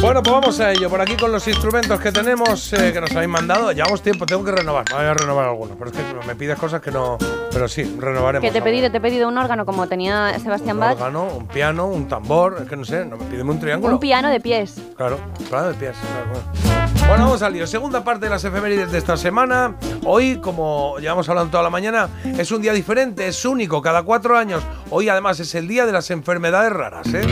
Bueno, pues vamos a ello. Por aquí con los instrumentos que tenemos, eh, que nos habéis mandado. Llevamos tiempo, tengo que renovar. Voy a renovar algunos. Pero es que me pides cosas que no. Pero sí, renovaremos. Que te he pedido, te he pedido un órgano como tenía Sebastián Un Bach. órgano, un piano, un tambor. Es que no sé, no me pídeme un triángulo. Un piano de pies. Claro, claro, de pies. claro. Bueno, vamos al lío. Segunda parte de las efemérides de esta semana. Hoy, como llevamos hablando toda la mañana, es un día diferente, es único, cada cuatro años. Hoy, además, es el día de las enfermedades raras, ¿eh?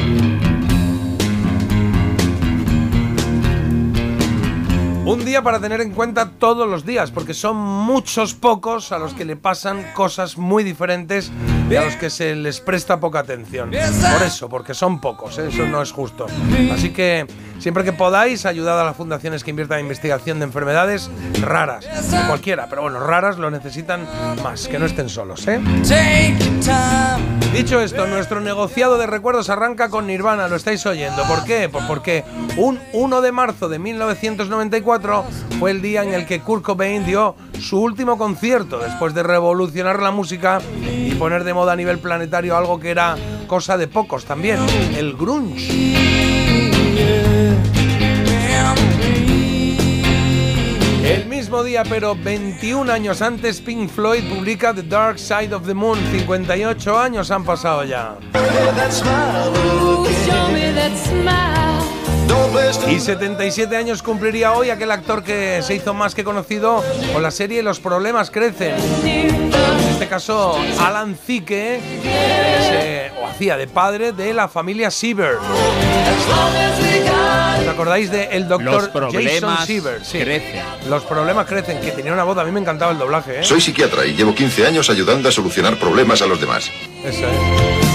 Un día para tener en cuenta todos los días, porque son muchos pocos a los que le pasan cosas muy diferentes y a los que se les presta poca atención. Por eso, porque son pocos, ¿eh? eso no es justo. Así que siempre que podáis, ayudad a las fundaciones que inviertan en investigación de enfermedades raras, cualquiera, pero bueno, raras lo necesitan más, que no estén solos, ¿eh? Dicho esto, nuestro negociado de recuerdos arranca con Nirvana, lo estáis oyendo. ¿Por qué? Pues porque un 1 de marzo de 1994 fue el día en el que Kurt Cobain dio su último concierto después de revolucionar la música y poner de moda a nivel planetario algo que era cosa de pocos también, el grunge. Mismo día, pero 21 años antes, Pink Floyd publica The Dark Side of the Moon. 58 años han pasado ya. Y 77 años cumpliría hoy aquel actor que se hizo más que conocido con la serie Los problemas crecen. En este caso, Alan Thicke, que se- o hacía de padre de la familia Siever. ¿Os acordáis de el doctor Los Jason problemas Siever? Sí. crecen. Los problemas crecen, que tenía una voz, a mí me encantaba el doblaje, ¿eh? Soy psiquiatra y llevo 15 años ayudando a solucionar problemas a los demás. Eso es.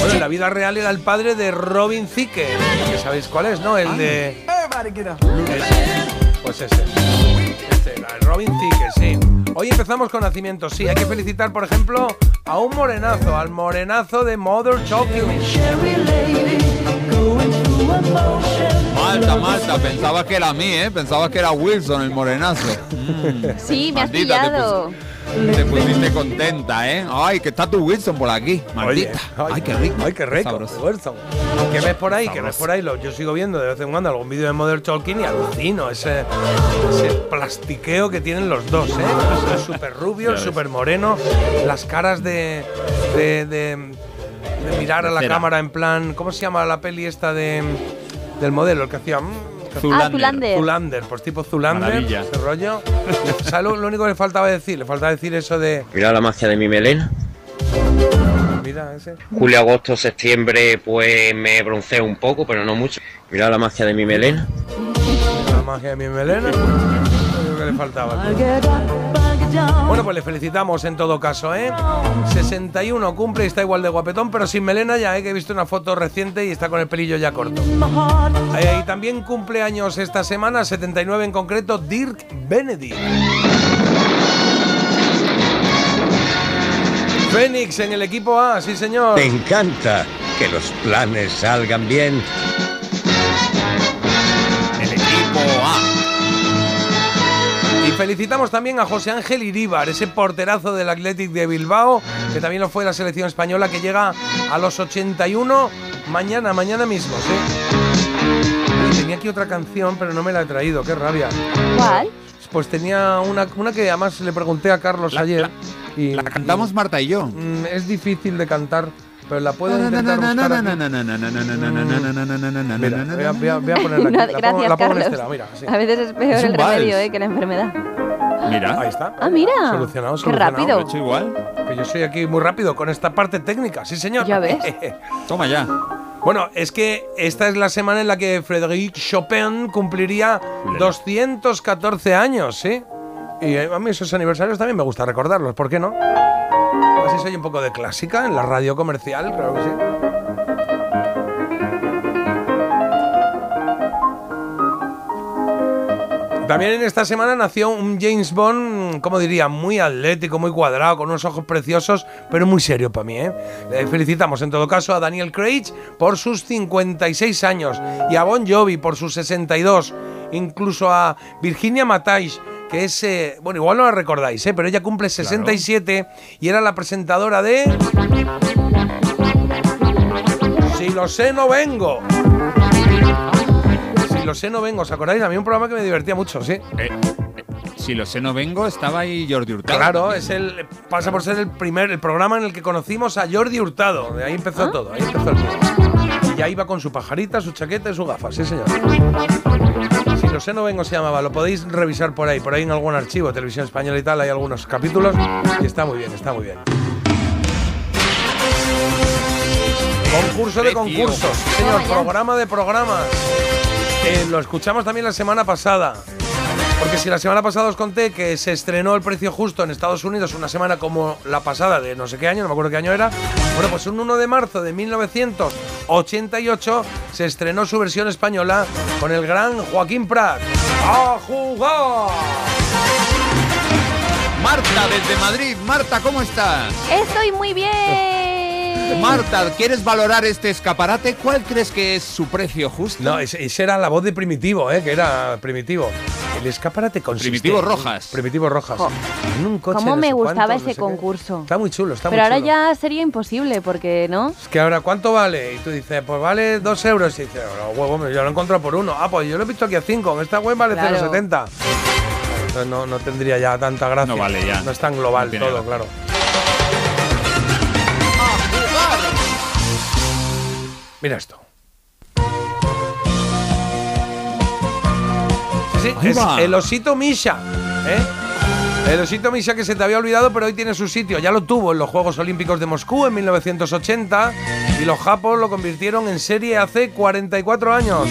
Bueno, en la vida real era el padre de Robin Thicke, que sabéis cuál es, ¿no? El de... Pues ese. Este Robin Thicke, sí. Hoy empezamos con nacimientos, sí. Hay que felicitar, por ejemplo, a un morenazo, al morenazo de Mother Talking. Malta, Malta, pensabas que era mí, ¿eh? Pensabas que era Wilson el morenazo. Sí, me has Maldita, pillado. Te pusiste contenta, ¿eh? Ay, que está tu Wilson por aquí. Oye, Maldita. ay, qué rico. Ay, qué rico. Sabroso. Wilson. ¿Qué ves por ahí? ¿Qué ves por ahí? Lo- yo sigo viendo de vez en cuando algún vídeo de Mother Talking y alucino ese, ese plastiqueo que tienen los dos, ¿eh? El súper rubio, el súper moreno, las caras de, de, de- de mirar a la Cera. cámara en plan. ¿Cómo se llama la peli esta de, del modelo? El que hacía. mm, Ah, Zulander. Zulander, pues tipo Zulander, Maravilla. ese rollo. ¿Sabes lo, lo único que le faltaba decir? Le faltaba decir eso de. Mira la magia de mi melena. Mira, ese. Julio, agosto, septiembre, pues me bronceo un poco, pero no mucho. Mira la magia de mi melena. La magia de mi melena. Lo que le faltaba. Bueno, pues le felicitamos en todo caso, ¿eh? 61 cumple y está igual de guapetón, pero sin melena ya, ¿eh? Que he visto una foto reciente y está con el pelillo ya corto. Eh, y también cumple años esta semana, 79 en concreto, Dirk Benedict. Fénix en el equipo A, sí señor. Me encanta que los planes salgan bien. Felicitamos también a José Ángel Iríbar, ese porterazo del Athletic de Bilbao, que también lo fue la selección española, que llega a los 81 mañana, mañana mismo, ¿sí? Y tenía aquí otra canción, pero no me la he traído, qué rabia. ¿Cuál? Pues tenía una, una que además le pregunté a Carlos La- ayer. la- y La cantamos Marta y yo. mm, es difícil de cantar, pero la puedo intentar buscar aquí. Mira, voy a, voy a- voy a ponerla No, aquí. La pongo, gracias, la pongo en Carlos. estela, mira, sí. A veces es peor Es un el remedio eh, que la enfermedad. Mira, Ahí está. Ah, mira. Solucionado, Qué solucionado. rápido. ¿lo he hecho igual? Que yo soy aquí muy rápido con esta parte técnica, sí señor. Ya ves. Toma ya. Bueno, es que esta es la semana en la que Frédéric Chopin cumpliría 214 años, ¿sí? Y eh, a mí esos aniversarios también me gusta recordarlos, ¿por qué no? Soy un poco de clásica en la radio comercial, claro que sí. También en esta semana nació un James Bond, como diría, muy atlético, muy cuadrado, con unos ojos preciosos, pero muy serio para mí. ¿eh? Le felicitamos en todo caso a Daniel Craig por sus 56 años y a Bon Jovi por sus 62. Incluso a Virginia Matais, que es, eh, bueno, igual no la recordáis, ¿eh? pero ella cumple 67 y era la presentadora de... Si lo sé, no vengo. Si lo sé, no vengo. ¿Os acordáis? A mí un programa que me divertía mucho, sí. Eh, eh, si lo sé no vengo, estaba ahí Jordi Hurtado. Claro, también. es el pasa por ser el primer el programa en el que conocimos a Jordi Hurtado. De ahí empezó todo, ahí empezó el todo. Y ya iba con su pajarita, su chaqueta y su gafas, sí señor. Si lo sé no vengo se llamaba, lo podéis revisar por ahí, por ahí en algún archivo, televisión española y tal, hay algunos capítulos y está muy bien, está muy bien. Concurso de concursos, señor, programa de programas. Eh, lo escuchamos también la semana pasada. Porque si la semana pasada os conté que se estrenó El Precio Justo en Estados Unidos una semana como la pasada de no sé qué año, no me acuerdo qué año era, bueno, pues un 1 de marzo de 1988 se estrenó su versión española con el gran Joaquín Prat. ¡A jugar! Marta desde Madrid. Marta, ¿cómo estás? Estoy muy bien. Marta, ¿quieres valorar este escaparate? ¿Cuál crees que es su precio justo? No, ese, ese era la voz de Primitivo, ¿eh? que era Primitivo. El escaparate consiste... Primitivo Rojas. Primitivo Rojas. En un coche ¿Cómo no me sé gustaba no ese qué. concurso? Está muy chulo, está Pero muy ahora chulo. ya sería imposible porque, ¿no? Es que ahora, ¿cuánto vale? Y tú dices, pues vale dos euros. Y dices, no, huevo, yo lo he encontrado por uno. Ah, pues yo lo he visto aquí a cinco. En esta web vale Claro. 0,70. Entonces no, no tendría ya tanta gracia. No vale ya. No es tan global No todo, gracia. claro. Mira esto. Sí, es el osito Misha, ¿eh? El osito Misha que se te había olvidado, pero hoy tiene su sitio. Ya lo tuvo en los Juegos Olímpicos de Moscú en 1980 y los japos lo convirtieron en serie hace 44 años.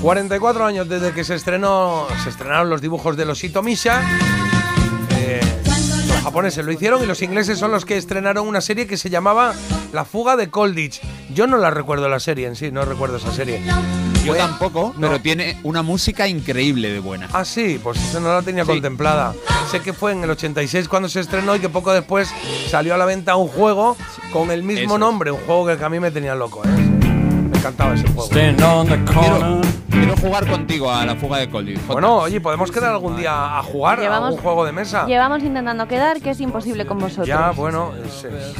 44 años desde que se estrenó, se estrenaron los dibujos del osito Misha. Los japoneses lo hicieron y los ingleses son los que estrenaron una serie que se llamaba La fuga de Colditch. Yo no la recuerdo la serie en sí, no recuerdo esa serie. Yo tampoco, No. pero tiene una música increíble de buena. Ah, sí, pues eso no la tenía Sí. contemplada. Sé que fue en el 86 cuando se estrenó y que poco después salió a la venta un juego con el mismo Eso nombre, un juego que a mí me tenía loco, ¿eh? Me encantaba ese juego. Quiero, quiero jugar contigo a la fuga de. Jota. Bueno, oye, ¿podemos quedar algún día a jugar a Llevamos- algún juego de mesa? Llevamos intentando quedar que es imposible con vosotros. Ya, bueno, es- es-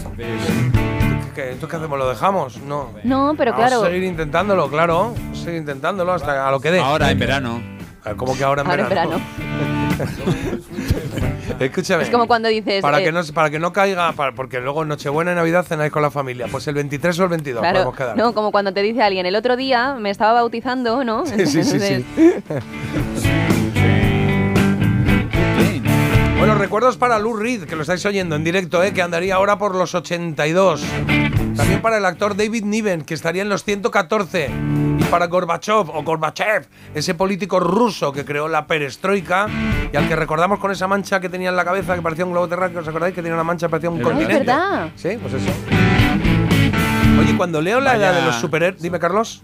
¿qué, ¿entonces qué hacemos? ¿Lo dejamos? No. No, pero Vamos claro. a seguir intentándolo, claro. A seguir intentándolo hasta a lo que dé. Ahora en verano. A ver, ¿Cómo que ahora en Ahora en verano? Escúchame. Es como cuando dices. Para, eh, que no, para que no caiga, para- porque luego en Nochebuena y Navidad cenáis con la familia. Pues el 23 o el 22 Claro, podemos quedar. no, como cuando te dice alguien, el otro día me estaba bautizando, ¿no? Sí, sí, sí, sí. Bueno, recuerdos para Lou Reed, que lo estáis oyendo en directo, ¿eh? que andaría ahora por los 82. También para el actor David Niven, que estaría en los 114. Para Gorbachev, o Gorbachev, ese político ruso que creó la perestroika y al que recordamos con esa mancha que tenía en la cabeza, que parecía un globo terráqueo, ¿os acordáis? Que tenía una mancha, parecía un Es continente. verdad. Sí, pues eso. Oye, cuando leo la Vaya- edad de los superhéroes... Dime, Carlos.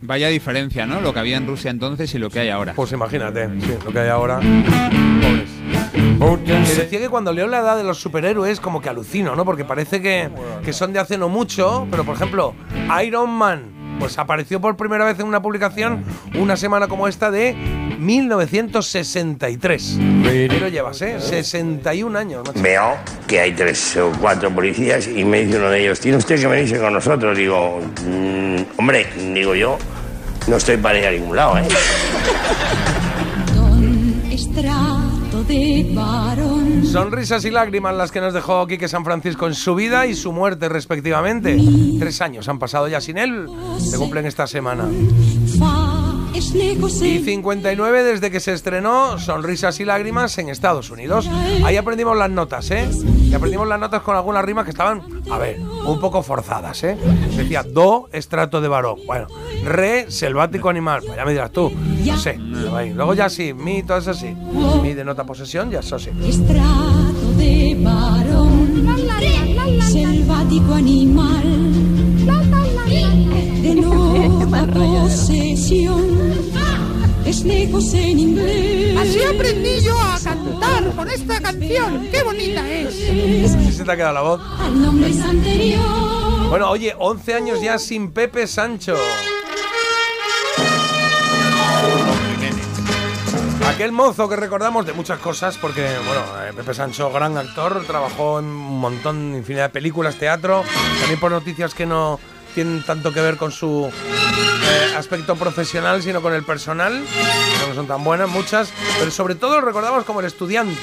Vaya diferencia, ¿no? Lo que había en Rusia entonces y lo que hay ahora. Pues imagínate, sí, lo que hay ahora. Pobres. Que decía que cuando leo la edad de los superhéroes, como que alucino, ¿no? Porque parece que, que son de hace no mucho, pero por ejemplo, Iron Man, pues apareció por primera vez en una publicación una semana como esta de 1963. Pero llevas, ¿eh? 61 años, macho. Veo que hay tres o cuatro policías y me dice uno de ellos, ¿tiene usted que venirse con nosotros? Digo, "Mm, hombre, digo yo, no estoy para ir a ningún lado, ¿eh? Don estrato de varón. Sonrisas y lágrimas las que nos dejó Quique San Francisco en su vida y su muerte, respectivamente. Tres años han pasado ya sin él. Se cumplen esta semana. Y 59 desde que se estrenó Sonrisas y Lágrimas en Estados Unidos. Ahí aprendimos las notas, ¿eh? Y aprendimos las notas con algunas rimas que estaban, a ver, un poco forzadas, ¿eh? Decía do, estrato de varón. Bueno, re, selvático animal. Pues ya me dirás tú. No sé. Luego ya sí, mi, todo eso sí. Mi de nota posesión, ya eso sí. Estrato de varón. Selvático animal. De nueva posesión. Es lejos en inglés. Así aprendí yo a cantar con esta canción. ¡Qué bonita es! ¿Sí se te ha quedado la voz? Al nombre anterior. Bueno, oye, 11 años ya sin Pepe Sancho. Aquel mozo que recordamos de muchas cosas, porque, bueno, eh, Pepe Sancho, gran actor, trabajó en un montón, infinidad de películas, teatro, también por noticias que no tienen tanto que ver con su eh, aspecto profesional, sino con el personal, no son tan buenas, muchas, pero sobre todo lo recordamos como el estudiante,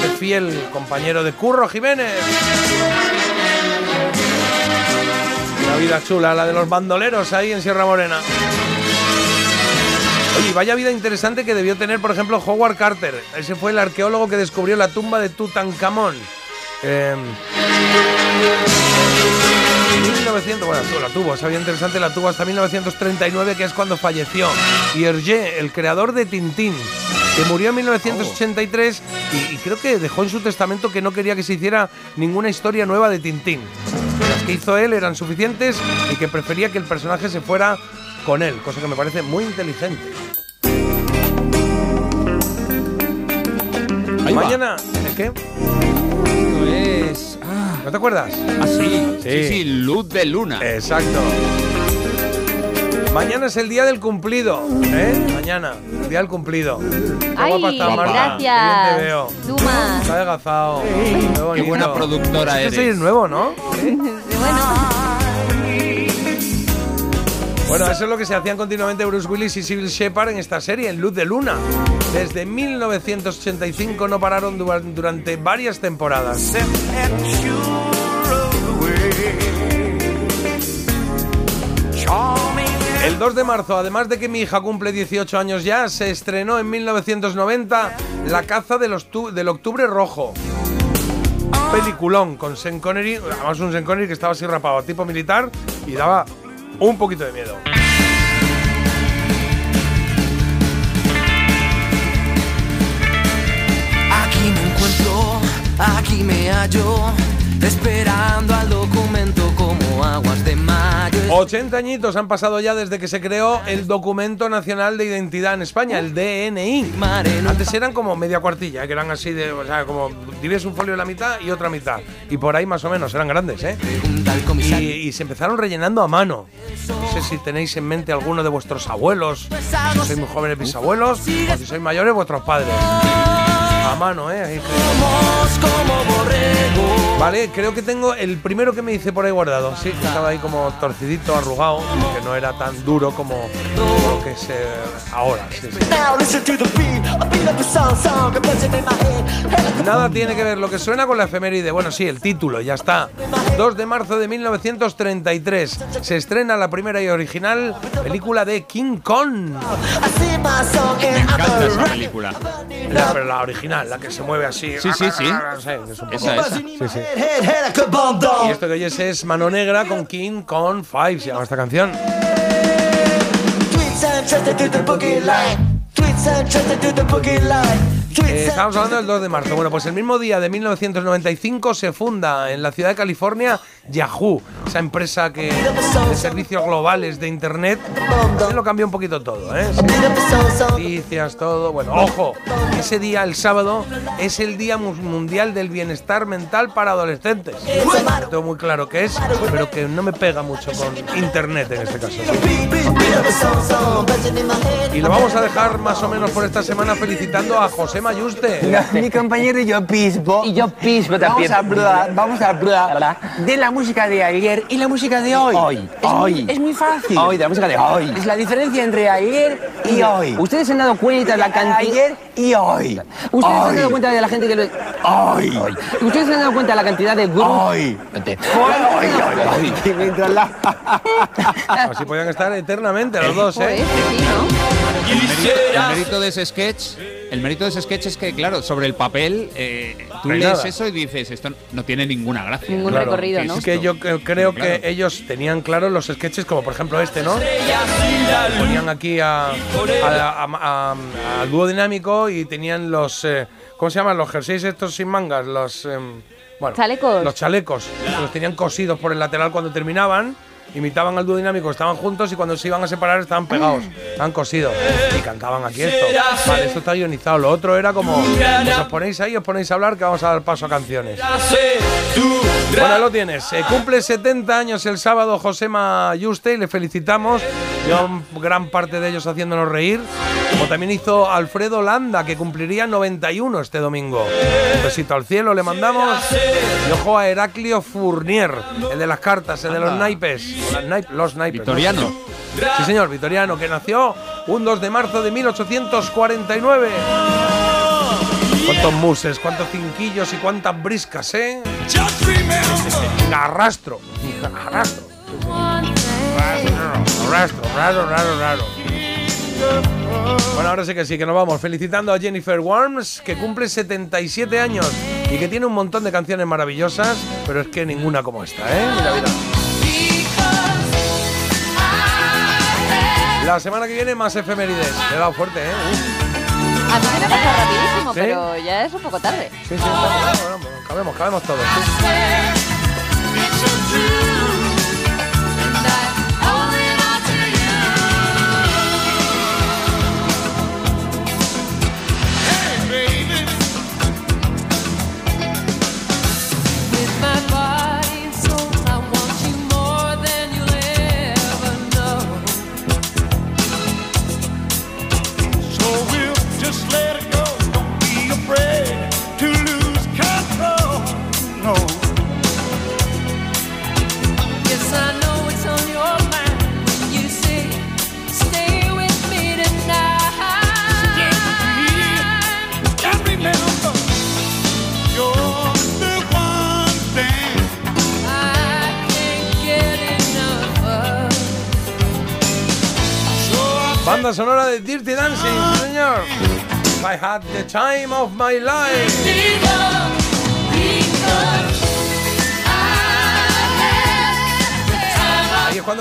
ese fiel compañero de Curro Jiménez. Una vida chula, la de los bandoleros ahí en Sierra Morena. Oye, vaya vida interesante que debió tener, por ejemplo, Howard Carter. Ese fue el arqueólogo que descubrió la tumba de Tutankamón. Eh, 1900, bueno, la tuvo, sabía interesante, la tuvo hasta 1939, que es cuando falleció. Y Hergé, el creador de Tintín, que murió en 1983 y, y creo que dejó en su testamento que no quería que se hiciera ninguna historia nueva de Tintín. Las que hizo él eran suficientes y que prefería que el personaje se fuera con él, cosa que me parece muy inteligente. Ahí va. Mañana, ¿el qué? Te acuerdas? ah, sí. Sí. sí, sí, luz de luna. Exacto. Mañana es el día del cumplido, ¿eh? Mañana, el día del cumplido. Ay, guapa Marta. Gracias. te veo. Duma. Está adelgazado. Qué, buena productora Este eres. es nuevo, ¿no? Bueno, Bueno, eso es lo que se hacían continuamente Bruce Willis y Sybil Shepard en esta serie, en Luz de Luna. Desde 1985 no pararon dura- durante varias temporadas. El 2 de marzo, además de que mi hija cumple 18 años ya, se estrenó en 1990 La caza del, del octubre rojo. Peliculón con Sean Connery, además un Sean Connery que estaba así rapado, tipo militar, y daba un poquito de miedo. Aquí me encuentro, aquí me hallo, esperando al documento 80 añitos han pasado ya desde que se creó el Documento Nacional de Identidad en España, el DNI. Antes eran como media cuartilla, que eran así de, o sea, como divides un folio en la mitad y otra mitad. Y por ahí más o menos, eran grandes, ¿eh? Y, y se empezaron rellenando a mano. No sé si tenéis en mente alguno de vuestros abuelos, si sois muy jóvenes bisabuelos, o si sois mayores vuestros padres. A mano, ¿eh? Ahí Vale, creo que tengo el primero que me hice por ahí guardado. Sí, que estaba ahí como torcidito, arrugado, que no era tan duro como, como lo que es eh, ahora. sí, sí. Nada tiene que ver lo que suena con la efeméride. Bueno, sí, el título, ya está. 2 de marzo de 1933 se estrena la primera y original película de King Kong. Me encanta esa película. La, pero la original, la que se mueve así. Sí, sí, sí. Esa, esa. Sí, sí. Y esto que oyes es Mano Negra con King Kong 5, se llama esta canción. Eh, estamos hablando del 2 de marzo. Bueno, pues el mismo día de 1995 se funda en la ciudad de California Yahoo, esa empresa que de servicios globales de internet. Se lo cambió un poquito todo, ¿eh? Sí. Noticias, todo. Bueno, ojo, ese día, el sábado, es el Día Mu- Mundial del Bienestar Mental para Adolescentes. Tengo muy claro qué es, pero que no me pega mucho con internet en este caso. Y lo vamos a dejar más o menos por esta semana felicitando a José Mayuste. Mi compañero y yo pisbo. Y yo pisbo también. Vamos a hablar, vamos a hablar de la música de ayer y la música de hoy. Hoy, Es muy- hoy. es muy fácil. Hoy, de la música de hoy. Es la diferencia entre ayer y, Y hoy. hoy. ¿Ustedes se han dado cuenta de la cantidad? Ayer y hoy. ¿Ustedes se han Hoy. dado cuenta de la gente que lo... Hoy. ¿Ustedes se han dado cuenta de la cantidad de grupos? Hoy. Hoy, hoy, hoy. Y mientras la- Así podían estar eternamente los dos, Pues, ¿eh? sí, ¿no? El mérito, el mérito de ese sketch, el mérito de ese sketch es que, claro, sobre el papel, eh, tú No lees nada. eso y dices, esto no tiene ninguna gracia. Ningún Claro. recorrido, ¿Qué ¿no? es que yo cre- creo Claro. que ellos tenían claro los sketches, como por ejemplo este, ¿no? Ponían aquí a, a- a- a- al dúo dinámico y tenían los. eh, ¿Cómo se llaman? Los jerseys estos sin mangas, los. bueno, Chalecos. Los chalecos. Los tenían cosidos por el lateral cuando terminaban. Imitaban al dúo dinámico, estaban juntos y cuando se iban a separar estaban pegados, estaban cosidos y cantaban aquí esto. Vale, esto está guionizado. Lo otro era como, pues os ponéis ahí, os ponéis a hablar que vamos a dar paso a canciones. Bueno, lo tienes. Eh, cumple 70 años el sábado Josema Yuste y le felicitamos. Yo, gran parte de ellos haciéndonos reír. Como también hizo Alfredo Landa, que cumpliría 91 este domingo. Un besito al cielo le mandamos. Y ojo a Heraclio Fournier, el de las cartas, el de los naipes. Los. ¿no? Vitoriano. Sí, señor, Vitoriano, que nació un 2 de marzo de 1849. Cuántos muses, cuántos cinquillos y cuántas briscas, ¿eh? Arrastro. Arrastro. Arrastro, raro, raro, raro. Bueno, ahora sí que sí, que nos vamos felicitando a Jennifer Warnes, que cumple 77 años y que tiene un montón de canciones maravillosas, pero es que ninguna como esta, ¿eh? Mira, mira. La semana que viene más efemérides. Le he dado fuerte, ¿eh? A mí me pasa rapidísimo, ¿Sí? pero ya es un poco tarde. Sí, sí, está bueno, cabemos, cabemos todos. Banda sonora de Dirty Dancing, señor. I had the time of my life. Ahí es cuando